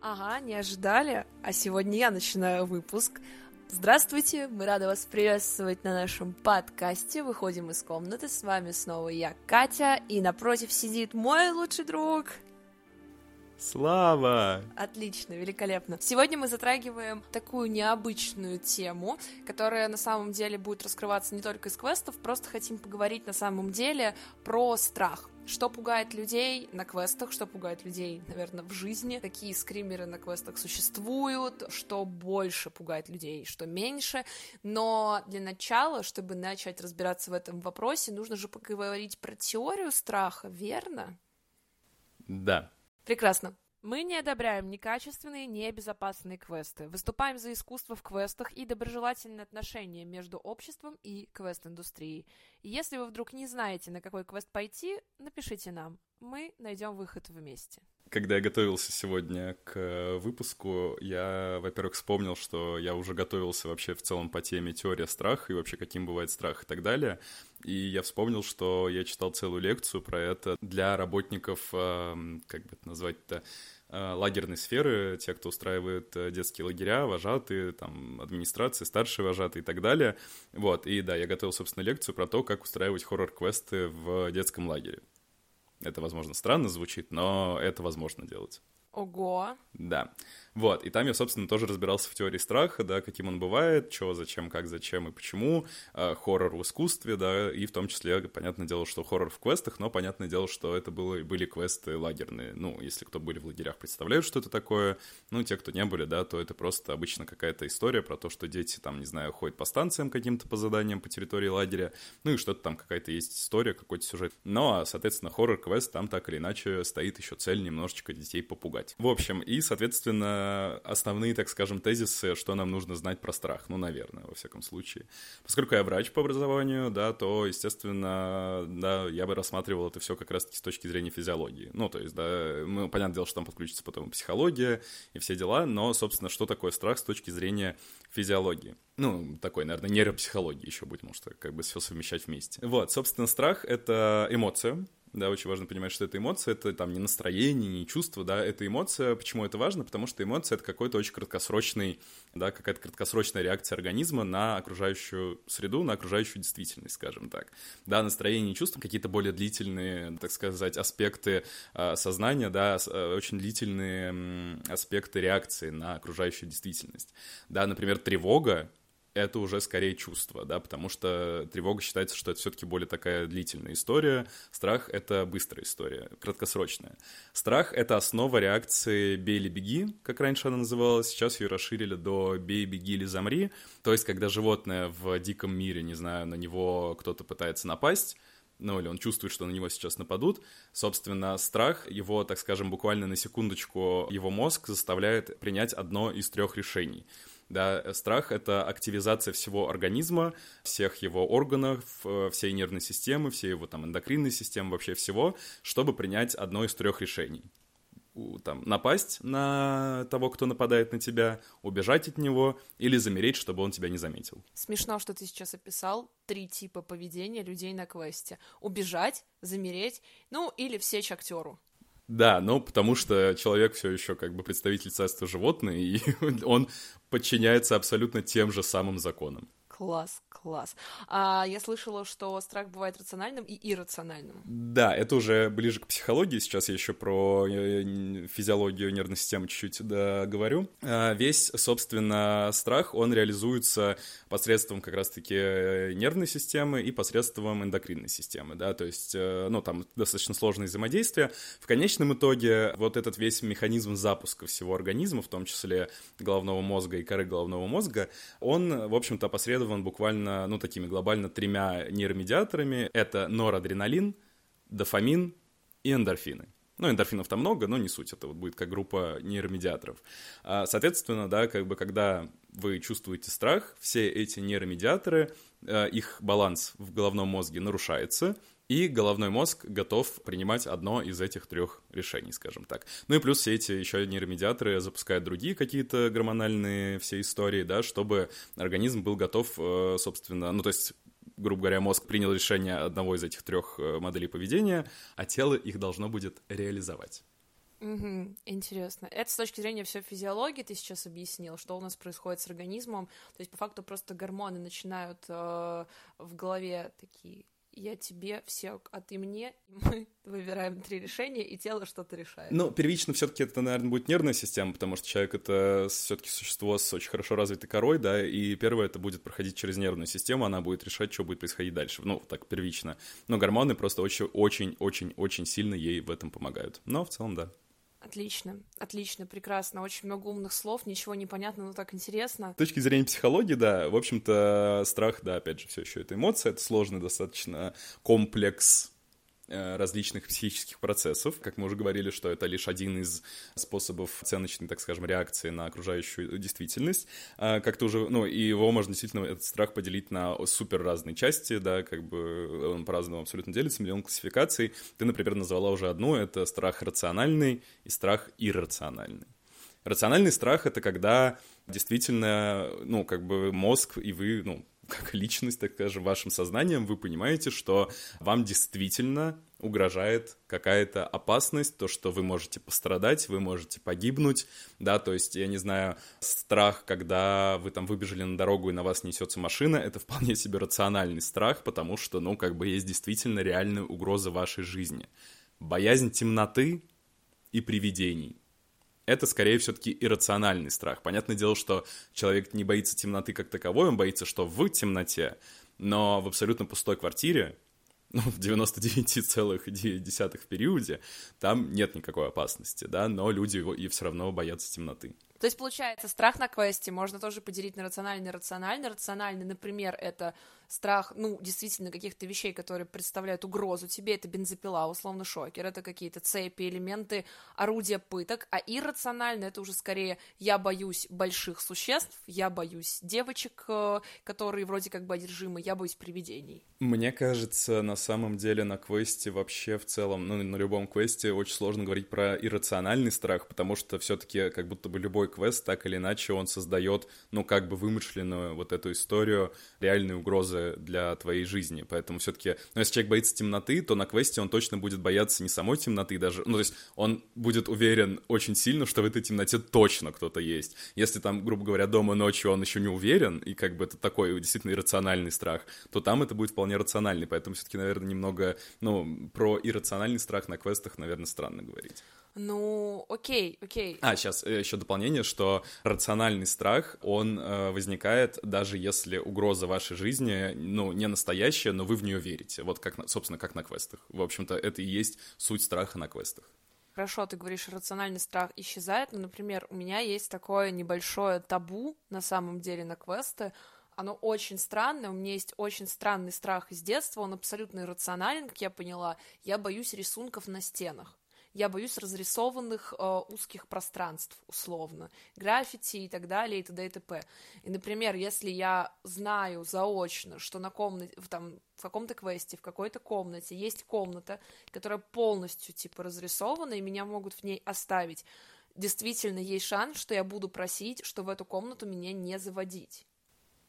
Ага, не ожидали, а сегодня я начинаю выпуск. Здравствуйте, мы рады вас приветствовать на нашем подкасте. Выходим из комнаты, с вами снова я, Катя, и напротив сидит мой лучший друг. Слава! Отлично, великолепно. Сегодня мы затрагиваем такую необычную тему, которая на самом деле будет раскрываться не только из квестов, просто хотим поговорить на самом деле про страх. Что пугает людей на квестах, что пугает людей, наверное, в жизни, какие скримеры на квестах существуют, что больше пугает людей, что меньше. Но для начала, чтобы начать разбираться в этом вопросе, нужно же поговорить про теорию страха, верно? Да, Прекрасно. Мы не одобряем некачественные, небезопасные квесты. Выступаем за искусство в квестах и доброжелательные отношения между обществом и квест-индустрией. Если вы вдруг не знаете, на какой квест пойти, напишите нам. Мы найдем выход вместе. Когда я готовился сегодня к выпуску, я, во-первых, вспомнил, что я уже готовился вообще в целом по теме теория страха и вообще каким бывает страх и так далее. И я вспомнил, что я читал целую лекцию про это для работников, эм, как бы это назвать-то, э, лагерной сферы, те, кто устраивает э, детские лагеря, вожатые, там, администрации, старшие вожатые и так далее. Вот, и да, я готовил, собственно, лекцию про то, как устраивать хоррор-квесты в детском лагере. Это, возможно, странно звучит, но это возможно делать. Ого! Да. Вот, и там я, собственно, тоже разбирался в теории страха, да, каким он бывает, что, зачем, как, зачем и почему, э, хоррор в искусстве, да, и в том числе, понятное дело, что хоррор в квестах, но понятное дело, что это было, были квесты лагерные. Ну, если кто были в лагерях, представляют, что это такое. Ну, те, кто не были, да, то это просто обычно какая-то история про то, что дети там, не знаю, ходят по станциям каким-то по заданиям по территории лагеря, ну и что-то там какая-то есть история, какой-то сюжет. Но, соответственно, хоррор-квест там так или иначе стоит еще цель немножечко детей попугать. В общем, и, соответственно, основные, так скажем, тезисы, что нам нужно знать про страх. Ну, наверное, во всяком случае. Поскольку я врач по образованию, да, то, естественно, да, я бы рассматривал это все как раз-таки с точки зрения физиологии. Ну, то есть, да, мы, понятное дело, что там подключится потом психология и все дела, но, собственно, что такое страх с точки зрения физиологии? Ну, такой, наверное, нейропсихологии еще будет, может, как бы все совмещать вместе. Вот, собственно, страх — это эмоция, да, очень важно понимать, что это эмоция, это там не настроение, не чувство, да, это эмоция. Почему это важно? Потому что эмоция — это какой-то очень краткосрочный, да, какая-то краткосрочная реакция организма на окружающую среду, на окружающую действительность, скажем так. Да, настроение и чувство — какие-то более длительные, так сказать, аспекты э, сознания, да, э, очень длительные аспекты реакции на окружающую действительность. Да, например, тревога это уже скорее чувство, да, потому что тревога считается, что это все-таки более такая длительная история, страх — это быстрая история, краткосрочная. Страх — это основа реакции «бей или беги», как раньше она называлась, сейчас ее расширили до «бей, беги или замри», то есть когда животное в диком мире, не знаю, на него кто-то пытается напасть, ну или он чувствует, что на него сейчас нападут, собственно, страх его, так скажем, буквально на секундочку, его мозг заставляет принять одно из трех решений — да, страх — это активизация всего организма, всех его органов, э, всей нервной системы, всей его там эндокринной системы, вообще всего, чтобы принять одно из трех решений там, напасть на того, кто нападает на тебя, убежать от него или замереть, чтобы он тебя не заметил. Смешно, что ты сейчас описал три типа поведения людей на квесте. Убежать, замереть, ну или всечь актеру. Да, ну потому что человек все еще как бы представитель царства животных, и он подчиняется абсолютно тем же самым законам. Класс, класс. А я слышала, что страх бывает рациональным и иррациональным. Да, это уже ближе к психологии. Сейчас я еще про э, физиологию нервной системы чуть-чуть договорю. А весь, собственно, страх, он реализуется посредством как раз-таки э, нервной системы и посредством эндокринной системы, да, то есть, э, ну, там достаточно сложное взаимодействие. В конечном итоге вот этот весь механизм запуска всего организма, в том числе головного мозга и коры головного мозга, он, в общем-то, посредством оборудован буквально, ну, такими глобально тремя нейромедиаторами. Это норадреналин, дофамин и эндорфины. Ну, эндорфинов там много, но не суть, это вот будет как группа нейромедиаторов. А, соответственно, да, как бы когда вы чувствуете страх, все эти нейромедиаторы, э, их баланс в головном мозге нарушается, и головной мозг готов принимать одно из этих трех решений, скажем так. Ну и плюс все эти еще нейромедиаторы запускают другие какие-то гормональные все истории, да, чтобы организм был готов, э, собственно, ну то есть грубо говоря, мозг принял решение одного из этих трех э, моделей поведения, а тело их должно будет реализовать. Угу, интересно. Это с точки зрения все физиологии ты сейчас объяснил, что у нас происходит с организмом. То есть по факту просто гормоны начинают э, в голове такие я тебе все, а ты мне, и мы выбираем три решения, и тело что-то решает. Ну, первично все-таки это, наверное, будет нервная система, потому что человек это все-таки существо с очень хорошо развитой корой, да, и первое это будет проходить через нервную систему, она будет решать, что будет происходить дальше. Ну, так, первично. Но гормоны просто очень-очень-очень-очень сильно ей в этом помогают. Но в целом, да. Отлично, отлично, прекрасно. Очень много умных слов, ничего не понятно, но так интересно. С точки зрения психологии, да, в общем-то, страх, да, опять же, все еще это эмоция, это сложный достаточно комплекс различных психических процессов. Как мы уже говорили, что это лишь один из способов оценочной, так скажем, реакции на окружающую действительность. А, как-то уже, ну, и его можно действительно, этот страх поделить на супер разные части, да, как бы он по-разному абсолютно делится, миллион классификаций. Ты, например, назвала уже одну, это страх рациональный и страх иррациональный. Рациональный страх — это когда действительно, ну, как бы мозг и вы, ну, как личность, так скажем, вашим сознанием, вы понимаете, что вам действительно угрожает какая-то опасность, то, что вы можете пострадать, вы можете погибнуть, да, то есть, я не знаю, страх, когда вы там выбежали на дорогу и на вас несется машина, это вполне себе рациональный страх, потому что, ну, как бы есть действительно реальная угроза вашей жизни. Боязнь темноты и привидений это скорее все-таки иррациональный страх. Понятное дело, что человек не боится темноты как таковой, он боится, что в темноте, но в абсолютно пустой квартире, ну, в 99,9 периоде, там нет никакой опасности, да, но люди его и все равно боятся темноты. То есть, получается, страх на квесте можно тоже поделить на рациональный и рациональный. Рациональный, например, это страх, ну, действительно, каких-то вещей, которые представляют угрозу тебе, это бензопила, условно шокер, это какие-то цепи, элементы, орудия пыток, а иррационально это уже скорее я боюсь больших существ, я боюсь девочек, э, которые вроде как бы одержимы, я боюсь привидений. Мне кажется, на самом деле на квесте вообще в целом, ну, на любом квесте очень сложно говорить про иррациональный страх, потому что все-таки как будто бы любой квест так или иначе он создает, ну, как бы вымышленную вот эту историю реальной угрозы угрозы для твоей жизни. Поэтому все-таки, ну, если человек боится темноты, то на квесте он точно будет бояться не самой темноты даже. Ну, то есть он будет уверен очень сильно, что в этой темноте точно кто-то есть. Если там, грубо говоря, дома ночью он еще не уверен, и как бы это такой действительно иррациональный страх, то там это будет вполне рациональный. Поэтому все-таки, наверное, немного, ну, про иррациональный страх на квестах, наверное, странно говорить. Ну, окей, окей. А, сейчас э, еще дополнение, что рациональный страх, он э, возникает даже если угроза вашей жизни, ну, не настоящая, но вы в нее верите. Вот как, собственно, как на квестах. В общем-то, это и есть суть страха на квестах. Хорошо, ты говоришь, рациональный страх исчезает, но, например, у меня есть такое небольшое табу, на самом деле, на квесты, оно очень странное, у меня есть очень странный страх из детства, он абсолютно иррационален, как я поняла, я боюсь рисунков на стенах я боюсь разрисованных э, узких пространств, условно, граффити и так далее, и т.д. и т.п. И, например, если я знаю заочно, что на комнате, в, там, в каком-то квесте, в какой-то комнате есть комната, которая полностью, типа, разрисована, и меня могут в ней оставить, действительно есть шанс, что я буду просить, что в эту комнату меня не заводить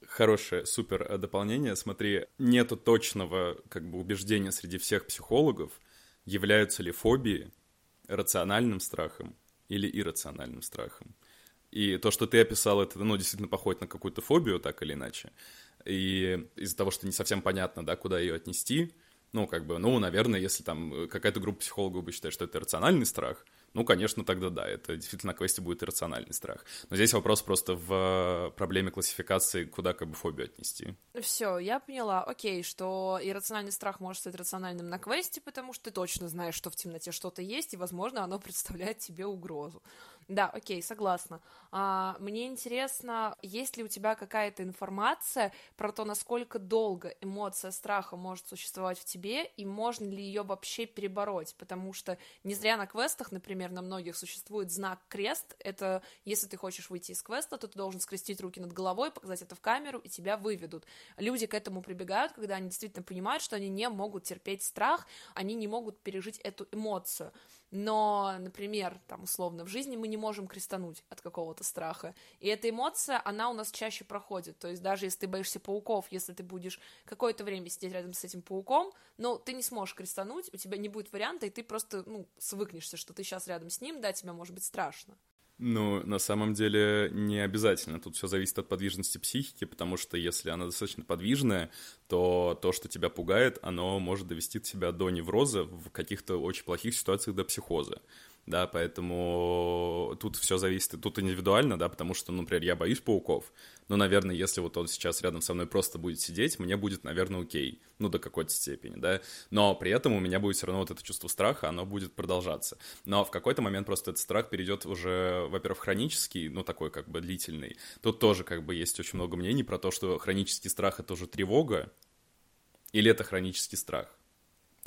хорошее супер э, дополнение. Смотри, нету точного как бы убеждения среди всех психологов, являются ли фобии рациональным страхом или иррациональным страхом. И то, что ты описал, это, ну, действительно походит на какую-то фобию, так или иначе. И из-за того, что не совсем понятно, да, куда ее отнести, ну, как бы, ну, наверное, если там какая-то группа психологов бы считает, что это рациональный страх, ну, конечно, тогда да, это действительно на квесте будет иррациональный страх. Но здесь вопрос просто в проблеме классификации, куда как бы фобию отнести. Все, я поняла, окей, что иррациональный страх может стать рациональным на квесте, потому что ты точно знаешь, что в темноте что-то есть, и, возможно, оно представляет тебе угрозу. Да, окей, согласна. А, мне интересно, есть ли у тебя какая-то информация про то, насколько долго эмоция страха может существовать в тебе, и можно ли ее вообще перебороть? Потому что не зря на квестах, например, на многих существует знак крест. Это если ты хочешь выйти из квеста, то ты должен скрестить руки над головой, показать это в камеру, и тебя выведут. Люди к этому прибегают, когда они действительно понимают, что они не могут терпеть страх, они не могут пережить эту эмоцию. Но, например, там, условно, в жизни мы не можем крестануть от какого-то страха, и эта эмоция, она у нас чаще проходит, то есть даже если ты боишься пауков, если ты будешь какое-то время сидеть рядом с этим пауком, но ты не сможешь крестануть, у тебя не будет варианта, и ты просто, ну, свыкнешься, что ты сейчас рядом с ним, да, тебе может быть страшно. Ну, на самом деле не обязательно. Тут все зависит от подвижности психики, потому что если она достаточно подвижная, то то, что тебя пугает, оно может довести тебя до невроза в каких-то очень плохих ситуациях до психоза да, поэтому тут все зависит, тут индивидуально, да, потому что, например, я боюсь пауков, но, наверное, если вот он сейчас рядом со мной просто будет сидеть, мне будет, наверное, окей, ну, до какой-то степени, да, но при этом у меня будет все равно вот это чувство страха, оно будет продолжаться, но в какой-то момент просто этот страх перейдет уже, во-первых, хронический, ну, такой как бы длительный, тут тоже как бы есть очень много мнений про то, что хронический страх — это уже тревога, или это хронический страх.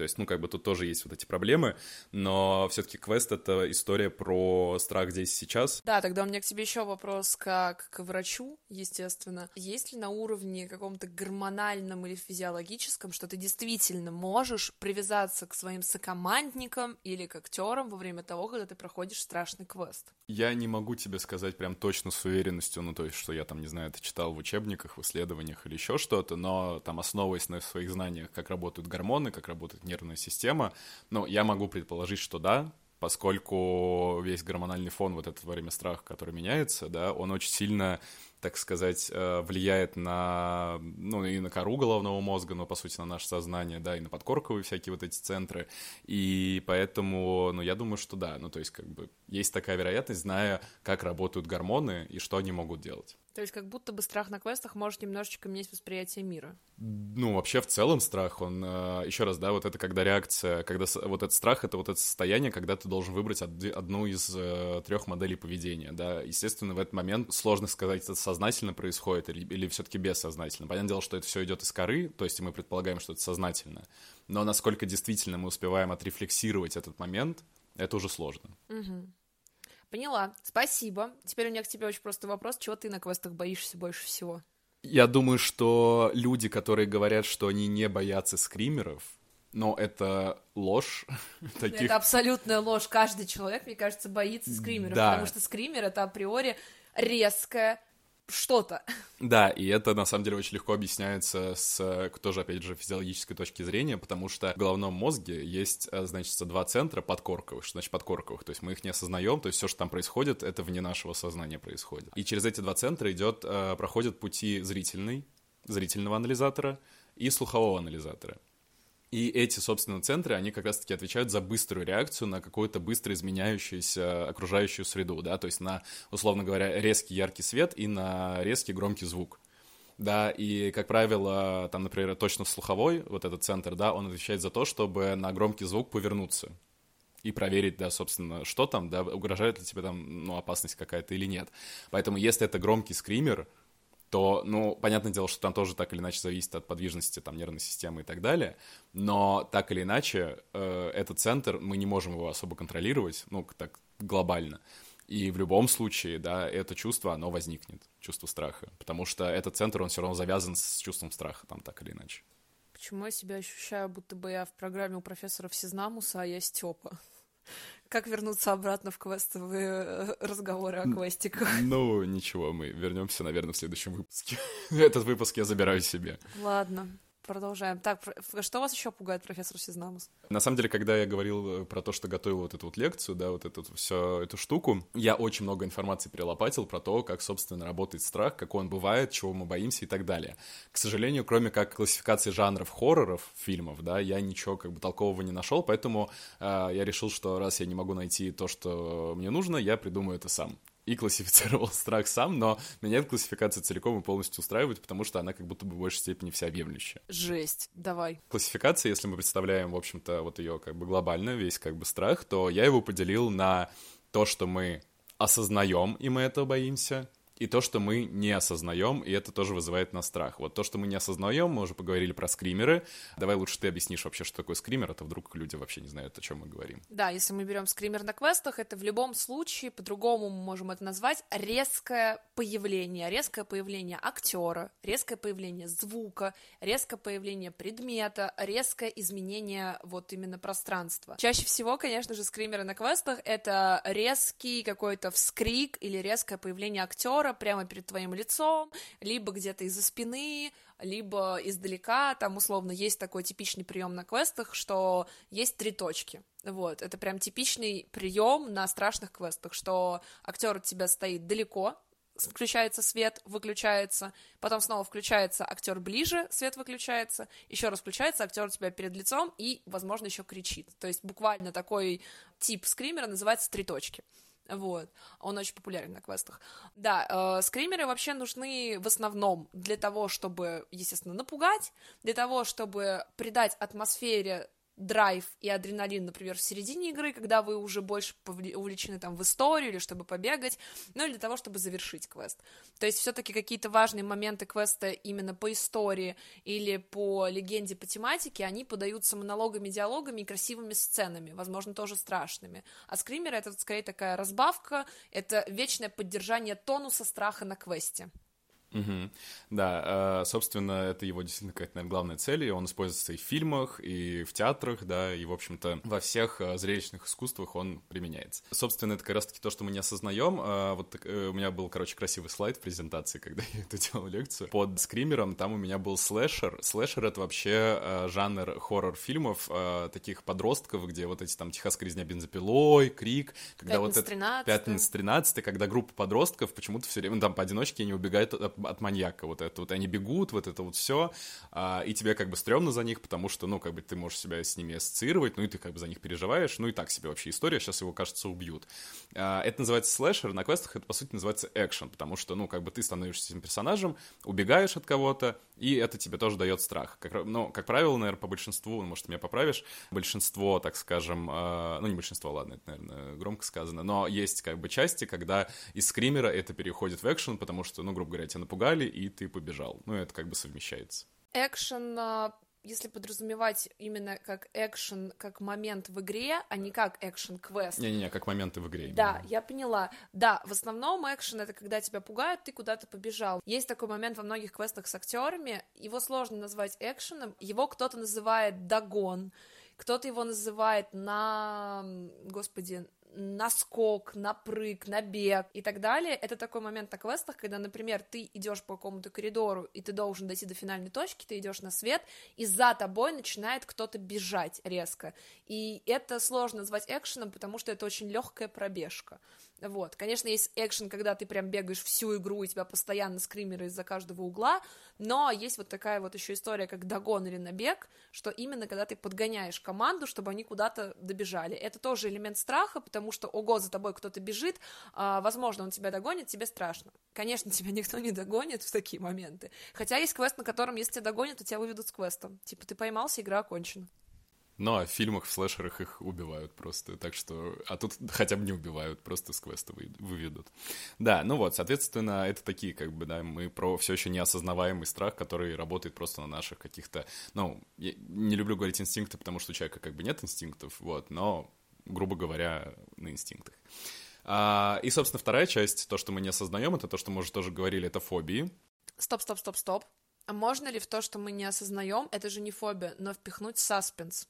То есть, ну, как бы тут тоже есть вот эти проблемы, но все-таки квест — это история про страх здесь и сейчас. Да, тогда у меня к тебе еще вопрос как к врачу, естественно. Есть ли на уровне каком-то гормональном или физиологическом, что ты действительно можешь привязаться к своим сокомандникам или к актерам во время того, когда ты проходишь страшный квест? Я не могу тебе сказать прям точно с уверенностью, ну, то есть, что я там, не знаю, это читал в учебниках, в исследованиях или еще что-то, но там, основываясь на своих знаниях, как работают гормоны, как работает нервная система. Ну, я могу предположить, что да, поскольку весь гормональный фон вот этот во время страха, который меняется, да, он очень сильно, так сказать, э, влияет на, ну, и на кору головного мозга, но, по сути, на наше сознание, да, и на подкорковые всякие вот эти центры, и поэтому, ну, я думаю, что да, ну, то есть, как бы, есть такая вероятность, зная, как работают гормоны и что они могут делать. То есть как будто бы страх на квестах может немножечко менять восприятие мира. Ну, вообще в целом страх, он, э, еще раз, да, вот это когда реакция, когда вот этот страх, это вот это состояние, когда ты должен выбрать одну из э, трех моделей поведения, да. Естественно, в этот момент сложно сказать, это сознательно происходит или, или все-таки бессознательно. Понятное дело, что это все идет из коры, то есть мы предполагаем, что это сознательно. Но насколько действительно мы успеваем отрефлексировать этот момент, это уже сложно. Угу. Поняла. Спасибо. Теперь у меня к тебе очень простой вопрос. Чего ты на квестах боишься больше всего? Я думаю, что люди, которые говорят, что они не боятся скримеров, но это ложь. Таких... Это абсолютная ложь. Каждый человек, мне кажется, боится скримеров, да. потому что скример — это априори резкое, что-то. Да, и это на самом деле очень легко объясняется с тоже, опять же, физиологической точки зрения, потому что в головном мозге есть, э, значит, два центра подкорковых, что значит подкорковых, то есть мы их не осознаем, то есть все, что там происходит, это вне нашего сознания происходит. И через эти два центра идет, э, проходят пути зрительный, зрительного анализатора и слухового анализатора. И эти, собственно, центры, они как раз-таки отвечают за быструю реакцию на какую-то быстро изменяющуюся окружающую среду, да, то есть на, условно говоря, резкий яркий свет и на резкий громкий звук. Да, и, как правило, там, например, точно слуховой, вот этот центр, да, он отвечает за то, чтобы на громкий звук повернуться и проверить, да, собственно, что там, да, угрожает ли тебе там, ну, опасность какая-то или нет. Поэтому, если это громкий скример, то, ну, понятное дело, что там тоже так или иначе зависит от подвижности там нервной системы и так далее, но так или иначе э, этот центр, мы не можем его особо контролировать, ну, так глобально. И в любом случае, да, это чувство, оно возникнет, чувство страха, потому что этот центр, он все равно завязан с чувством страха, там, так или иначе. Почему я себя ощущаю, будто бы я в программе у профессора Всезнамуса, а я Степа? Как вернуться обратно в квестовые э, разговоры о квестиках? Ну, ничего, мы вернемся, наверное, в следующем выпуске. Этот выпуск я забираю себе. Ладно продолжаем. Так, что вас еще пугает, профессор Сизнамус? На самом деле, когда я говорил э, про то, что готовил вот эту вот лекцию, да, вот эту всю эту штуку, я очень много информации перелопатил про то, как, собственно, работает страх, какой он бывает, чего мы боимся и так далее. К сожалению, кроме как классификации жанров хорроров, фильмов, да, я ничего как бы толкового не нашел, поэтому э, я решил, что раз я не могу найти то, что мне нужно, я придумаю это сам и классифицировал страх сам, но меня эта классификация целиком и полностью устраивает, потому что она как будто бы в большей степени всеобъемлющая. Жесть, давай. Классификация, если мы представляем, в общем-то, вот ее как бы глобально, весь как бы страх, то я его поделил на то, что мы осознаем, и мы этого боимся, и то, что мы не осознаем, и это тоже вызывает нас страх. Вот то, что мы не осознаем, мы уже поговорили про скримеры. Давай лучше ты объяснишь вообще, что такое скример, а то вдруг люди вообще не знают, о чем мы говорим. Да, если мы берем скример на квестах, это в любом случае, по-другому мы можем это назвать, резкое появление, резкое появление актера, резкое появление звука, резкое появление предмета, резкое изменение вот именно пространства. Чаще всего, конечно же, скримеры на квестах — это резкий какой-то вскрик или резкое появление актера прямо перед твоим лицом, либо где-то из-за спины, либо издалека, там условно есть такой типичный прием на квестах, что есть три точки. Вот, это прям типичный прием на страшных квестах, что актер от тебя стоит далеко, включается свет, выключается, потом снова включается актер ближе, свет выключается, еще раз включается актер у тебя перед лицом и, возможно, еще кричит. То есть буквально такой тип скримера называется три точки. Вот, он очень популярен на квестах. Да, э, скримеры вообще нужны в основном для того, чтобы, естественно, напугать, для того, чтобы придать атмосфере драйв и адреналин, например, в середине игры, когда вы уже больше увлечены там в историю или чтобы побегать, ну или для того, чтобы завершить квест. То есть все-таки какие-то важные моменты квеста именно по истории или по легенде, по тематике, они подаются монологами, диалогами и красивыми сценами, возможно, тоже страшными. А скримеры — это скорее такая разбавка, это вечное поддержание тонуса страха на квесте. Угу. Да, э, собственно, это его действительно какая-то, наверное, главная цель, и он используется и в фильмах, и в театрах, да, и, в общем-то, во всех э, зрелищных искусствах он применяется. Собственно, это как раз-таки то, что мы не осознаем. Э, вот у меня был, короче, красивый слайд в презентации, когда я это делал лекцию. Под скримером там у меня был слэшер. Слэшер — это вообще жанр хоррор-фильмов, таких подростков, где вот эти там «Техасская резня бензопилой», «Крик», когда вот это... 13 Пятница 13 когда группа подростков почему-то все время там поодиночке не убегают от от маньяка, вот это вот, они бегут, вот это вот все, а, и тебе как бы стрёмно за них, потому что, ну, как бы ты можешь себя с ними ассоциировать, ну, и ты как бы за них переживаешь, ну, и так себе вообще история, сейчас его, кажется, убьют. А, это называется слэшер, на квестах это, по сути, называется экшен, потому что, ну, как бы ты становишься этим персонажем, убегаешь от кого-то, и это тебе тоже дает страх. Как, ну, как правило, наверное, по большинству, может, ты меня поправишь, большинство, так скажем, э, ну, не большинство, ладно, это, наверное, громко сказано, но есть как бы части, когда из скримера это переходит в экшен, потому что, ну, грубо говоря, тебя напугали, и ты побежал. Ну, это как бы совмещается. Экшен а, если подразумевать именно как экшен, как момент в игре, а не как экшен-квест. Не-не-не, как моменты в игре. Да, именно. я поняла. Да, в основном экшен — это когда тебя пугают, ты куда-то побежал. Есть такой момент во многих квестах с актерами, его сложно назвать экшеном, его кто-то называет догон, кто-то его называет на... Господи, наскок, напрыг, набег и так далее. Это такой момент на квестах, когда, например, ты идешь по какому-то коридору, и ты должен дойти до финальной точки, ты идешь на свет, и за тобой начинает кто-то бежать резко. И это сложно назвать экшеном, потому что это очень легкая пробежка. Вот. Конечно, есть экшен, когда ты прям бегаешь всю игру, и тебя постоянно скримеры из-за каждого угла, но есть вот такая вот еще история, как догон или набег, что именно когда ты подгоняешь команду, чтобы они куда-то добежали. Это тоже элемент страха, потому что, ого, за тобой кто-то бежит, а, возможно, он тебя догонит, тебе страшно. Конечно, тебя никто не догонит в такие моменты. Хотя есть квест, на котором, если тебя догонят, то тебя выведут с квестом. Типа, ты поймался, игра окончена. Ну, а в фильмах, в слэшерах их убивают просто, так что... А тут хотя бы не убивают, просто с квеста вы, выведут. Да, ну вот, соответственно, это такие, как бы, да, мы про все еще неосознаваемый страх, который работает просто на наших каких-то... Ну, я не люблю говорить инстинкты, потому что у человека как бы нет инстинктов, вот, но, грубо говоря, на инстинктах. А, и, собственно, вторая часть, то, что мы не осознаем, это то, что мы уже тоже говорили, это фобии. Стоп, стоп, стоп, стоп. А можно ли в то, что мы не осознаем, это же не фобия, но впихнуть саспенс?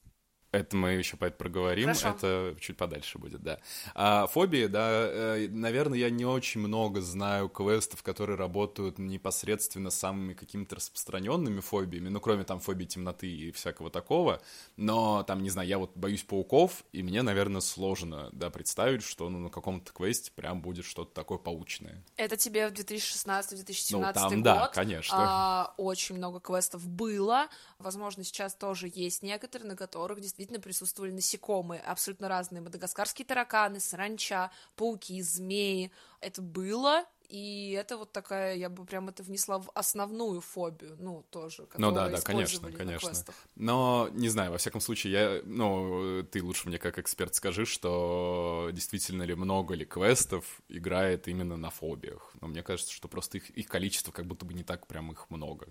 Это мы еще по это проговорим, Хорошо. это чуть подальше будет, да. А, фобии, да, э, наверное, я не очень много знаю квестов, которые работают непосредственно с самыми какими-то распространенными фобиями, ну, кроме там фобии темноты и всякого такого, но там, не знаю, я вот боюсь пауков, и мне, наверное, сложно, да, представить, что ну, на каком-то квесте прям будет что-то такое паучное. Это тебе в 2016-2017 ну, там, год. да, конечно. А, очень много квестов было, возможно, сейчас тоже есть некоторые, на которых действительно действительно присутствовали насекомые, абсолютно разные, мадагаскарские тараканы, саранча, пауки, змеи. Это было, и это вот такая, я бы прям это внесла в основную фобию, ну, тоже, Ну да, да, конечно, конечно. Но, не знаю, во всяком случае, я, ну, ты лучше мне как эксперт скажи, что действительно ли много ли квестов играет именно на фобиях. Но мне кажется, что просто их, их количество как будто бы не так прям их много.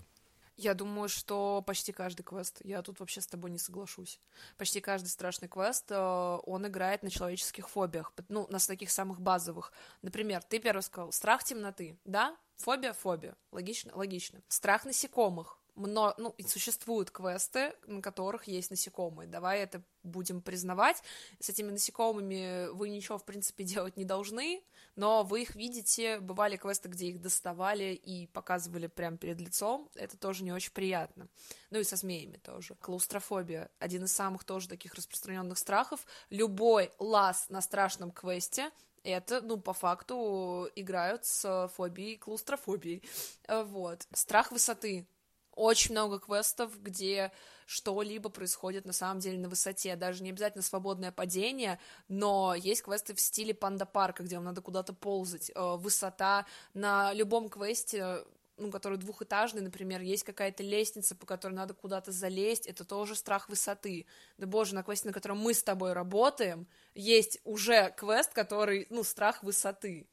Я думаю, что почти каждый квест, я тут вообще с тобой не соглашусь. Почти каждый страшный квест, э, он играет на человеческих фобиях, ну, на таких самых базовых. Например, ты первый сказал, страх темноты, да? Фобия, фобия. Логично? Логично. Страх насекомых мно... ну, и существуют квесты, на которых есть насекомые. Давай это будем признавать. С этими насекомыми вы ничего, в принципе, делать не должны, но вы их видите. Бывали квесты, где их доставали и показывали прямо перед лицом. Это тоже не очень приятно. Ну и со змеями тоже. Клаустрофобия — один из самых тоже таких распространенных страхов. Любой лаз на страшном квесте это, ну, по факту играют с фобией, клаустрофобией. Вот. Страх высоты очень много квестов, где что-либо происходит на самом деле на высоте, даже не обязательно свободное падение, но есть квесты в стиле панда парка, где вам надо куда-то ползать, э, высота на любом квесте ну, который двухэтажный, например, есть какая-то лестница, по которой надо куда-то залезть, это тоже страх высоты. Да боже, на квесте, на котором мы с тобой работаем, есть уже квест, который, ну, страх высоты.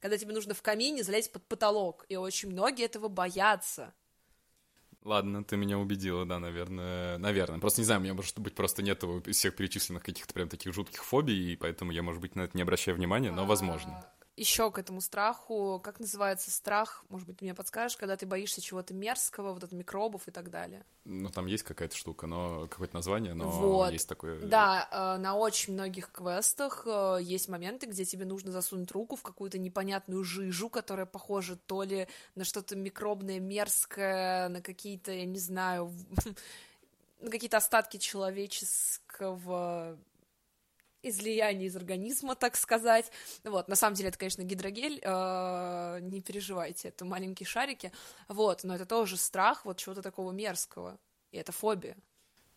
Когда тебе нужно в камине залезть под потолок, и очень многие этого боятся. Ладно, ты меня убедила, да, наверное. Наверное. Просто не знаю, у меня, может быть, просто нет всех перечисленных каких-то прям таких жутких фобий, и поэтому я, может быть, на это не обращаю внимания, но возможно еще к этому страху, как называется страх, может быть, ты мне подскажешь, когда ты боишься чего-то мерзкого, вот от микробов и так далее. Ну, там есть какая-то штука, но какое-то название, но вот. есть такое... Да, э, на очень многих квестах э, есть моменты, где тебе нужно засунуть руку в какую-то непонятную жижу, которая похожа то ли на что-то микробное, мерзкое, на какие-то, я не знаю, на какие-то остатки человеческого излияние из организма, так сказать. Вот, на самом деле это, конечно, гидрогель, э, не переживайте, это маленькие шарики, вот, но это тоже страх вот чего-то такого мерзкого, и это фобия.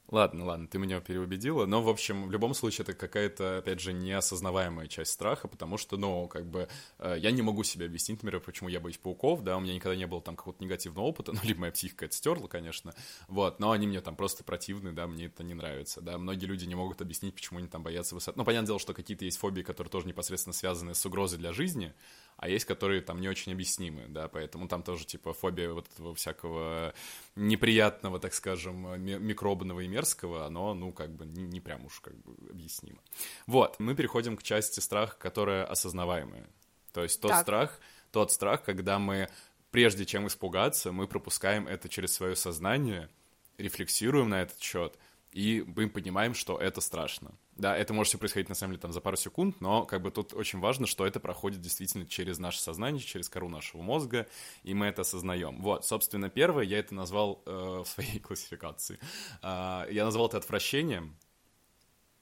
Ладно, ладно, ты меня переубедила, но, в общем, в любом случае это какая-то, опять же, неосознаваемая часть страха, потому что, ну, как бы, э, я не могу себе объяснить, например, почему я боюсь пауков, да, у меня никогда не было там какого-то негативного опыта, ну, либо моя психика это стерла, конечно, вот, но они мне там просто противны, да, мне это не нравится, да, многие люди не могут объяснить, почему они там боятся высоты, ну, понятное дело, что какие-то есть фобии, которые тоже непосредственно связаны с угрозой для жизни, а есть, которые там не очень объяснимы, да, поэтому там тоже, типа, фобия вот этого всякого неприятного, так скажем, микробного и мерзкого, оно, ну, как бы, не, не прям уж как бы объяснимо. Вот, мы переходим к части страха, которая осознаваемая. То есть тот так. страх, тот страх, когда мы, прежде чем испугаться, мы пропускаем это через свое сознание, рефлексируем на этот счет — и мы понимаем, что это страшно. Да, это может все происходить, на самом деле, там, за пару секунд, но как бы тут очень важно, что это проходит действительно через наше сознание, через кору нашего мозга, и мы это осознаем. Вот, собственно, первое, я это назвал э, в своей классификации. Э, я назвал это отвращением,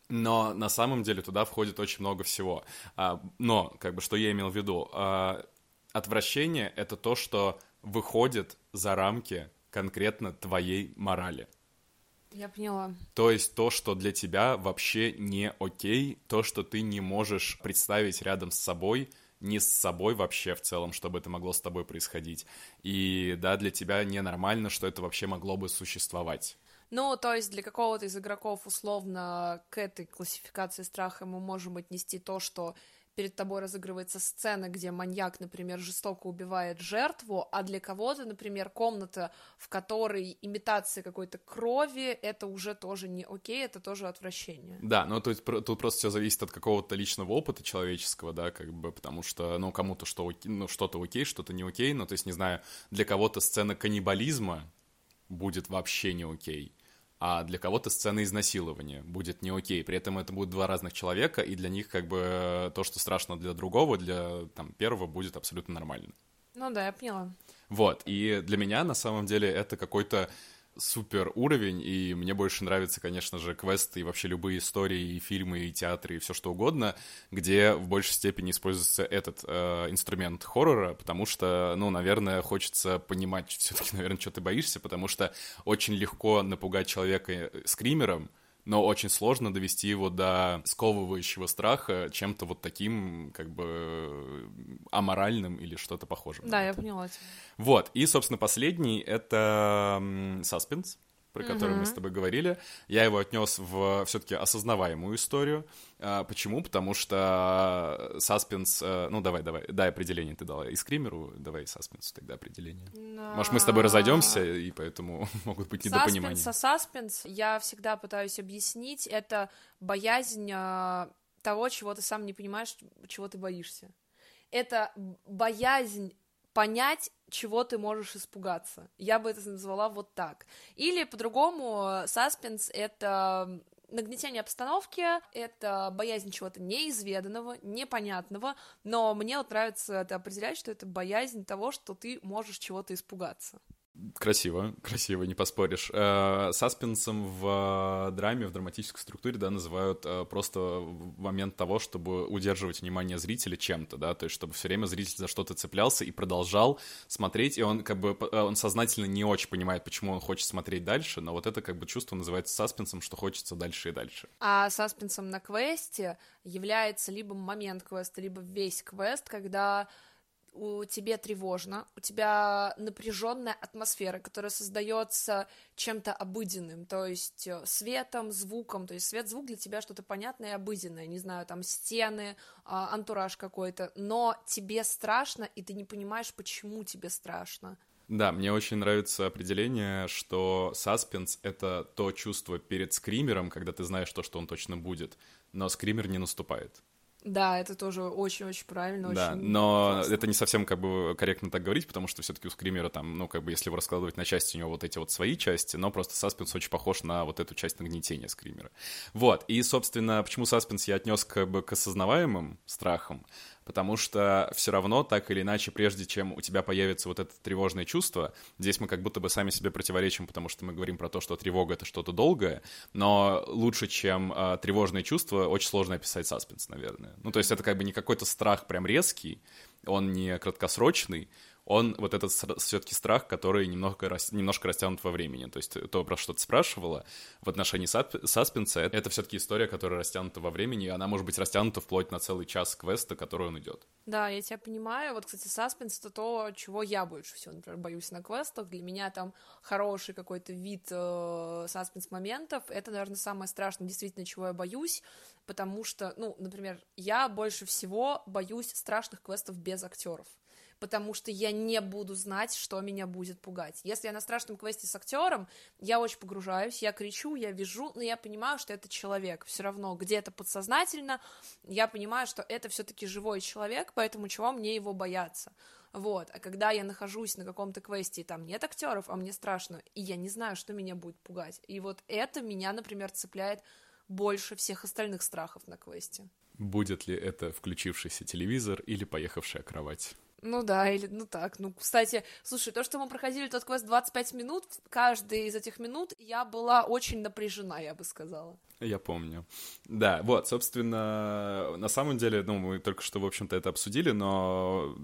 но на самом деле туда входит очень много всего. А, но, как бы, что я имел в виду? А, отвращение — это то, что выходит за рамки конкретно твоей морали. Я поняла. То есть то, что для тебя вообще не окей, то, что ты не можешь представить рядом с собой, не с собой вообще в целом, чтобы это могло с тобой происходить. И да, для тебя ненормально, что это вообще могло бы существовать. Ну, то есть для какого-то из игроков условно к этой классификации страха мы можем отнести то, что перед тобой разыгрывается сцена, где маньяк, например, жестоко убивает жертву, а для кого-то, например, комната, в которой имитация какой-то крови, это уже тоже не окей, это тоже отвращение. Да, ну тут, тут просто все зависит от какого-то личного опыта человеческого, да, как бы, потому что, ну, кому-то что, ну, что-то окей, что-то не окей, ну, то есть, не знаю, для кого-то сцена каннибализма будет вообще не окей а для кого-то сцена изнасилования будет не окей. При этом это будут два разных человека, и для них как бы то, что страшно для другого, для там, первого будет абсолютно нормально. Ну да, я поняла. Вот, и для меня на самом деле это какой-то супер уровень, и мне больше нравятся, конечно же, квесты и вообще любые истории, и фильмы, и театры, и все что угодно, где в большей степени используется этот э, инструмент хоррора, потому что, ну, наверное, хочется понимать все-таки, наверное, что ты боишься, потому что очень легко напугать человека скримером, но очень сложно довести его до сковывающего страха чем-то вот таким, как бы, аморальным или что-то похожее. Да, я поняла тебя. Вот, и, собственно, последний — это саспенс про который мы с тобой говорили, я его отнес в все-таки осознаваемую историю. А, почему? Потому что саспенс... Э, ну, давай, давай, дай определение ты дала. И скримеру давай саспенсу тогда определение. Но... Может, мы с тобой разойдемся, и поэтому могут быть недопонимания. Саспенс, а саспенс, я всегда пытаюсь объяснить, это боязнь а, того, чего ты сам не понимаешь, чего ты боишься. Это боязнь понять, чего ты можешь испугаться. Я бы это назвала вот так. Или по-другому, саспенс — это нагнетение обстановки, это боязнь чего-то неизведанного, непонятного, но мне вот нравится это определять, что это боязнь того, что ты можешь чего-то испугаться. Красиво, красиво, не поспоришь. Э, саспенсом в драме, в драматической структуре, да, называют э, просто момент того, чтобы удерживать внимание зрителя чем-то, да, то есть чтобы все время зритель за что-то цеплялся и продолжал смотреть, и он как бы, э, он сознательно не очень понимает, почему он хочет смотреть дальше, но вот это как бы чувство называется саспенсом, что хочется дальше и дальше. А саспенсом на квесте является либо момент квеста, либо весь квест, когда у тебе тревожно, у тебя напряженная атмосфера, которая создается чем-то обыденным, то есть э, светом, звуком, то есть свет, звук для тебя что-то понятное и обыденное, не знаю, там стены, а, антураж какой-то, но тебе страшно, и ты не понимаешь, почему тебе страшно. Да, мне очень нравится определение, что саспенс — это то чувство перед скримером, когда ты знаешь то, что он точно будет, но скример не наступает. Да, это тоже очень-очень правильно. Да, очень но классно. это не совсем как бы корректно так говорить, потому что все-таки у скримера там, ну, как бы, если его раскладывать на части, у него вот эти вот свои части, но просто саспенс очень похож на вот эту часть нагнетения скримера. Вот, и, собственно, почему саспенс я отнес как бы к осознаваемым страхам, потому что все равно, так или иначе, прежде чем у тебя появится вот это тревожное чувство, здесь мы как будто бы сами себе противоречим, потому что мы говорим про то, что тревога — это что-то долгое, но лучше, чем э, тревожное чувство, очень сложно описать саспенс, наверное. Ну, то есть это как бы не какой-то страх прям резкий, он не краткосрочный, он вот этот все-таки страх, который немного, немножко растянут во времени. То есть то, про что ты спрашивала в отношении саспенса, это все-таки история, которая растянута во времени, и она может быть растянута вплоть на целый час квеста, который он идет. Да, я тебя понимаю. Вот, кстати, саспенс — это то, чего я больше всего, например, боюсь на квестах. Для меня там хороший какой-то вид э, саспенс-моментов. Это, наверное, самое страшное, действительно, чего я боюсь, потому что, ну, например, я больше всего боюсь страшных квестов без актеров потому что я не буду знать, что меня будет пугать. Если я на страшном квесте с актером, я очень погружаюсь, я кричу, я вижу, но я понимаю, что это человек. Все равно где-то подсознательно я понимаю, что это все-таки живой человек, поэтому чего мне его бояться. Вот, а когда я нахожусь на каком-то квесте, и там нет актеров, а мне страшно, и я не знаю, что меня будет пугать. И вот это меня, например, цепляет больше всех остальных страхов на квесте. Будет ли это включившийся телевизор или поехавшая кровать? Ну да, или ну так. Ну, кстати, слушай, то, что мы проходили тот квест 25 минут, каждый из этих минут я была очень напряжена, я бы сказала. Я помню. Да, вот, собственно, на самом деле, ну, мы только что, в общем-то, это обсудили, но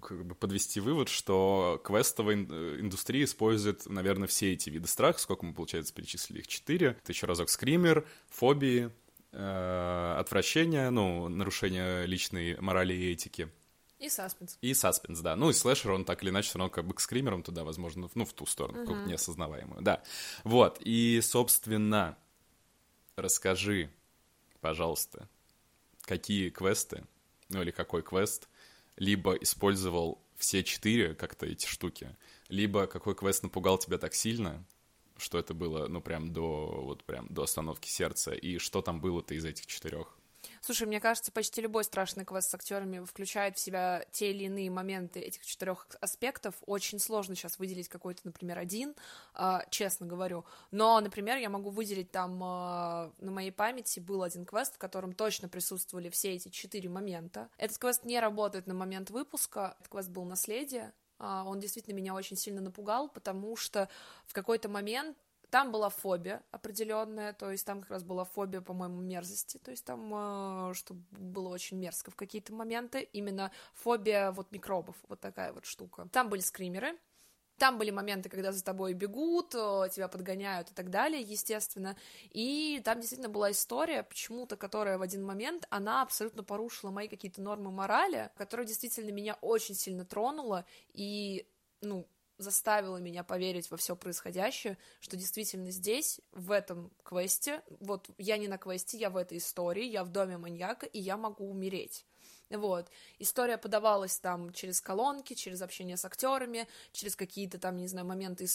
как бы подвести вывод, что квестовая индустрия использует, наверное, все эти виды страха. Сколько мы, получается, перечислили их? Четыре. Это еще разок скример, фобии, э, отвращение, ну, нарушение личной морали и этики — и саспенс. И саспенс, да. Ну, и слэшер, он так или иначе все равно как бы к скримерам туда, возможно, ну, в ту сторону, uh-huh. как неосознаваемую, да. Вот, и, собственно, расскажи, пожалуйста, какие квесты, ну, или какой квест, либо использовал все четыре как-то эти штуки, либо какой квест напугал тебя так сильно, что это было, ну, прям до, вот прям до остановки сердца, и что там было-то из этих четырех? Слушай, мне кажется, почти любой страшный квест с актерами включает в себя те или иные моменты этих четырех аспектов. Очень сложно сейчас выделить какой-то, например, один, э, честно говорю. Но, например, я могу выделить там э, на моей памяти был один квест, в котором точно присутствовали все эти четыре момента. Этот квест не работает на момент выпуска. Этот квест был «Наследие». Он действительно меня очень сильно напугал, потому что в какой-то момент там была фобия определенная, то есть там как раз была фобия, по-моему, мерзости, то есть там, э, что было очень мерзко в какие-то моменты, именно фобия вот микробов, вот такая вот штука. Там были скримеры, Там были моменты, когда за тобой бегут, тебя подгоняют и так далее, естественно. И там действительно была история, почему-то, которая в один момент, она абсолютно порушила мои какие-то нормы морали, которая действительно меня очень сильно тронула. И, ну, заставила меня поверить во все происходящее, что действительно здесь, в этом квесте, вот я не на квесте, я в этой истории, я в доме маньяка, и я могу умереть. Вот. История подавалась там через колонки, через общение с актерами, через какие-то там, не знаю, моменты,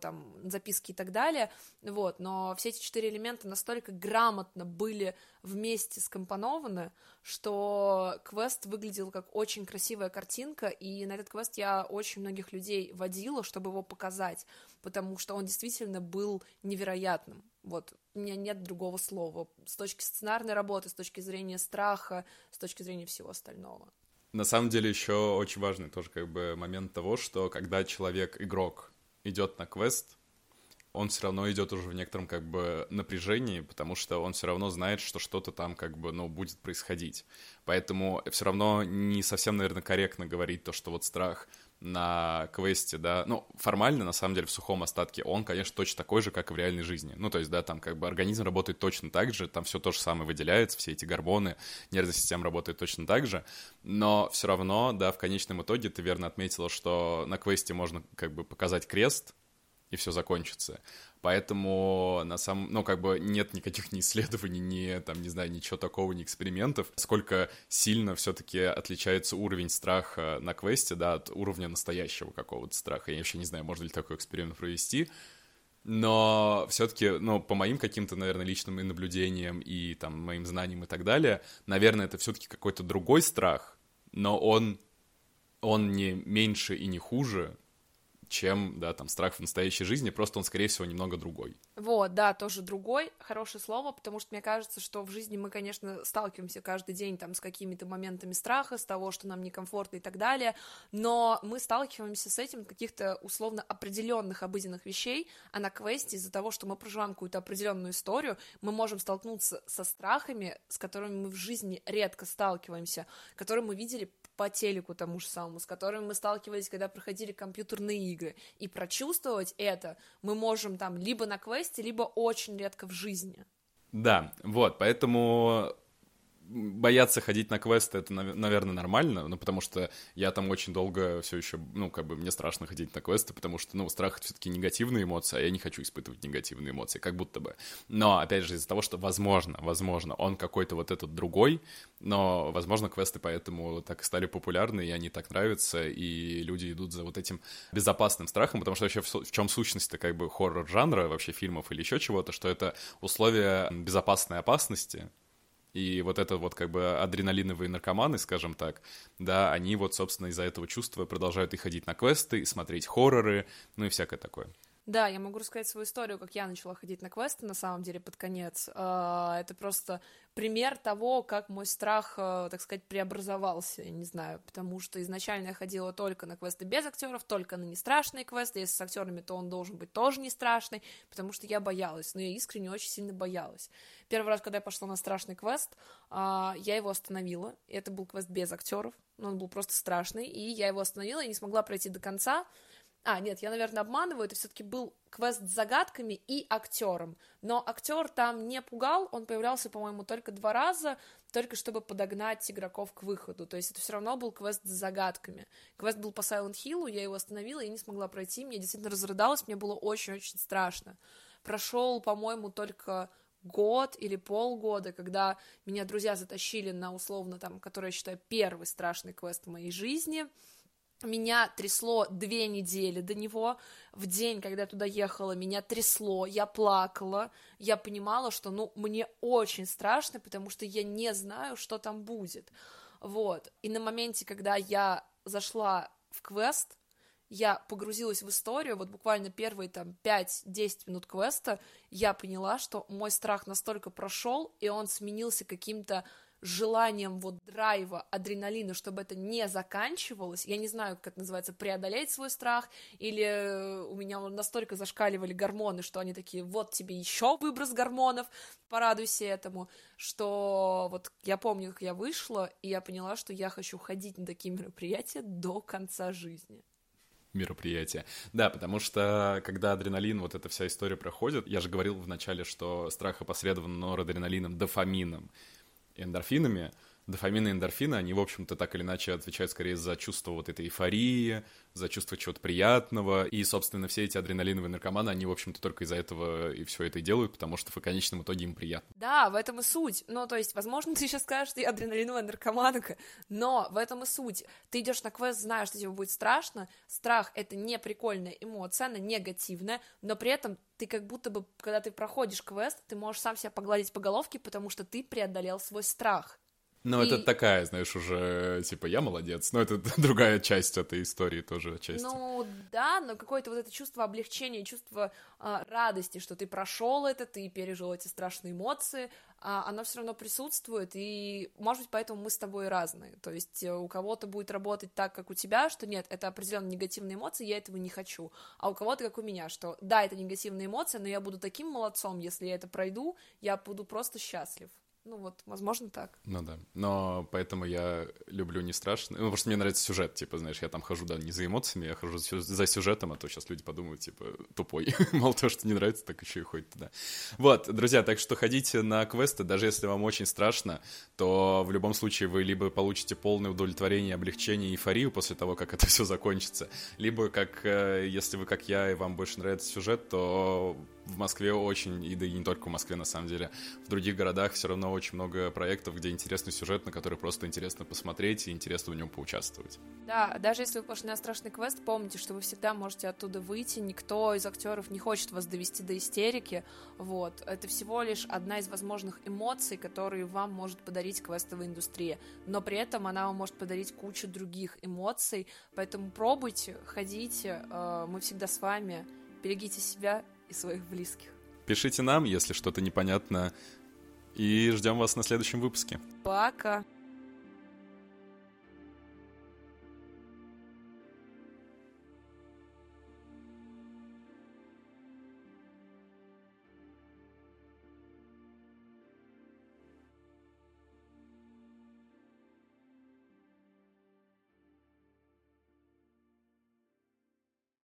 там, записки и так далее. Вот. Но все эти четыре элемента настолько грамотно были вместе скомпонованы, что квест выглядел как очень красивая картинка, и на этот квест я очень многих людей водила, чтобы его показать, потому что он действительно был невероятным. Вот, у меня нет другого слова. С точки сценарной работы, с точки зрения страха, с точки зрения всего остального. На самом деле еще очень важный тоже как бы момент того, что когда человек, игрок, идет на квест, он все равно идет уже в некотором как бы напряжении, потому что он все равно знает, что что-то там как бы, ну, будет происходить. Поэтому все равно не совсем, наверное, корректно говорить то, что вот страх на квесте, да, ну, формально, на самом деле, в сухом остатке он, конечно, точно такой же, как и в реальной жизни. Ну, то есть, да, там как бы организм работает точно так же, там все то же самое выделяется, все эти гормоны, нервная система работает точно так же, но все равно, да, в конечном итоге ты верно отметила, что на квесте можно как бы показать крест, и все закончится. Поэтому на самом, ну, как бы нет никаких ни исследований, ни, там, не знаю, ничего такого, ни экспериментов. Сколько сильно все-таки отличается уровень страха на квесте, да, от уровня настоящего какого-то страха. Я вообще не знаю, можно ли такой эксперимент провести. Но все-таки, ну, по моим каким-то, наверное, личным и наблюдениям, и там моим знаниям и так далее, наверное, это все-таки какой-то другой страх, но он, он не меньше и не хуже, чем, да, там, страх в настоящей жизни, просто он, скорее всего, немного другой. Вот, да, тоже другой, хорошее слово, потому что мне кажется, что в жизни мы, конечно, сталкиваемся каждый день там с какими-то моментами страха, с того, что нам некомфортно и так далее, но мы сталкиваемся с этим каких-то условно определенных обыденных вещей, а на квесте из-за того, что мы проживаем какую-то определенную историю, мы можем столкнуться со страхами, с которыми мы в жизни редко сталкиваемся, которые мы видели по телеку тому же самому, с которыми мы сталкивались, когда проходили компьютерные игры. И прочувствовать это мы можем там либо на квесте, либо очень редко в жизни. Да, вот, поэтому бояться ходить на квесты, это, наверное, нормально, ну, потому что я там очень долго все еще, ну, как бы мне страшно ходить на квесты, потому что, ну, страх — это все-таки негативные эмоции, а я не хочу испытывать негативные эмоции, как будто бы. Но, опять же, из-за того, что, возможно, возможно, он какой-то вот этот другой, но, возможно, квесты поэтому так и стали популярны, и они так нравятся, и люди идут за вот этим безопасным страхом, потому что вообще в, в чем сущность-то как бы хоррор-жанра, вообще фильмов или еще чего-то, что это условия безопасной опасности, и вот это вот как бы адреналиновые наркоманы, скажем так, да, они вот, собственно, из-за этого чувства продолжают и ходить на квесты, и смотреть хорроры, ну и всякое такое. Да, я могу рассказать свою историю, как я начала ходить на квесты, на самом деле, под конец. А, это просто пример того, как мой страх, э, так сказать, преобразовался, я не знаю, потому что изначально я ходила только на квесты без актеров, только на нестрашные квесты, если с актерами, то он должен быть тоже не страшный, потому что я боялась, но я искренне очень сильно боялась. Первый раз, когда я пошла на страшный квест, а, я его остановила, это был квест без актеров, но он был просто страшный, и я его остановила и не смогла пройти до конца, а, нет, я, наверное, обманываю, это все-таки был квест с загадками и актером. Но актер там не пугал, он появлялся, по-моему, только два раза, только чтобы подогнать игроков к выходу. То есть это все равно был квест с загадками. Квест был по Silent Hill, я его остановила и не смогла пройти. Мне действительно разрыдалось, мне было очень-очень страшно. Прошел, по-моему, только год или полгода, когда меня друзья затащили на условно там, который я считаю первый страшный квест в моей жизни — меня трясло две недели до него. В день, когда я туда ехала, меня трясло, я плакала. Я понимала, что, ну, мне очень страшно, потому что я не знаю, что там будет. Вот. И на моменте, когда я зашла в квест, я погрузилась в историю, вот буквально первые там 5-10 минут квеста, я поняла, что мой страх настолько прошел, и он сменился каким-то желанием вот драйва, адреналина, чтобы это не заканчивалось, я не знаю, как называется, преодолеть свой страх, или э, у меня настолько зашкаливали гормоны, что они такие, вот тебе еще выброс гормонов, порадуйся этому, что вот я помню, как я вышла, и я поняла, что я хочу ходить на такие мероприятия до конца жизни. мероприятие. Да, потому что когда адреналин, вот эта вся история проходит, я же говорил вначале, что страх опосредован норадреналином, дофамином, эндорфинами, дофамин и эндорфины, они, в общем-то, так или иначе отвечают скорее за чувство вот этой эйфории, за чувство чего-то приятного, и, собственно, все эти адреналиновые наркоманы, они, в общем-то, только из-за этого и все это и делают, потому что в конечном итоге им приятно. Да, в этом и суть. Ну, то есть, возможно, ты сейчас скажешь, что я адреналиновая наркоманка, но в этом и суть. Ты идешь на квест, знаешь, что тебе будет страшно, страх — это не прикольная эмоция, она негативная, но при этом ты как будто бы, когда ты проходишь квест, ты можешь сам себя погладить по головке, потому что ты преодолел свой страх. Ну, и... это такая, знаешь, уже, типа, я молодец. Но это другая часть этой истории тоже часть. Ну, да, но какое-то вот это чувство облегчения, чувство э, радости, что ты прошел это, ты пережил эти страшные эмоции, э, оно все равно присутствует, и, может быть, поэтому мы с тобой разные. То есть э, у кого-то будет работать так, как у тебя, что нет, это определенно негативные эмоции, я этого не хочу. А у кого-то, как у меня, что да, это негативные эмоции, но я буду таким молодцом, если я это пройду, я буду просто счастлив. Ну вот, возможно, так. Ну да. Но поэтому я люблю не страшно. Ну, потому что мне нравится сюжет, типа, знаешь, я там хожу, да, не за эмоциями, я хожу за сюжетом, а то сейчас люди подумают, типа, тупой. Мало того, что не нравится, так еще и ходит туда. Вот, друзья, так что ходите на квесты, даже если вам очень страшно, то в любом случае вы либо получите полное удовлетворение, облегчение, эйфорию после того, как это все закончится, либо, как, э, если вы, как я, и вам больше нравится сюжет, то в Москве очень, и да и не только в Москве, на самом деле, в других городах все равно очень много проектов, где интересный сюжет, на который просто интересно посмотреть и интересно в нем поучаствовать. Да, даже если вы пошли на страшный квест, помните, что вы всегда можете оттуда выйти, никто из актеров не хочет вас довести до истерики, вот. Это всего лишь одна из возможных эмоций, которые вам может подарить квестовая индустрия, но при этом она вам может подарить кучу других эмоций, поэтому пробуйте, ходите, э, мы всегда с вами, берегите себя и своих близких. Пишите нам, если что-то непонятно, и ждем вас на следующем выпуске. Пока!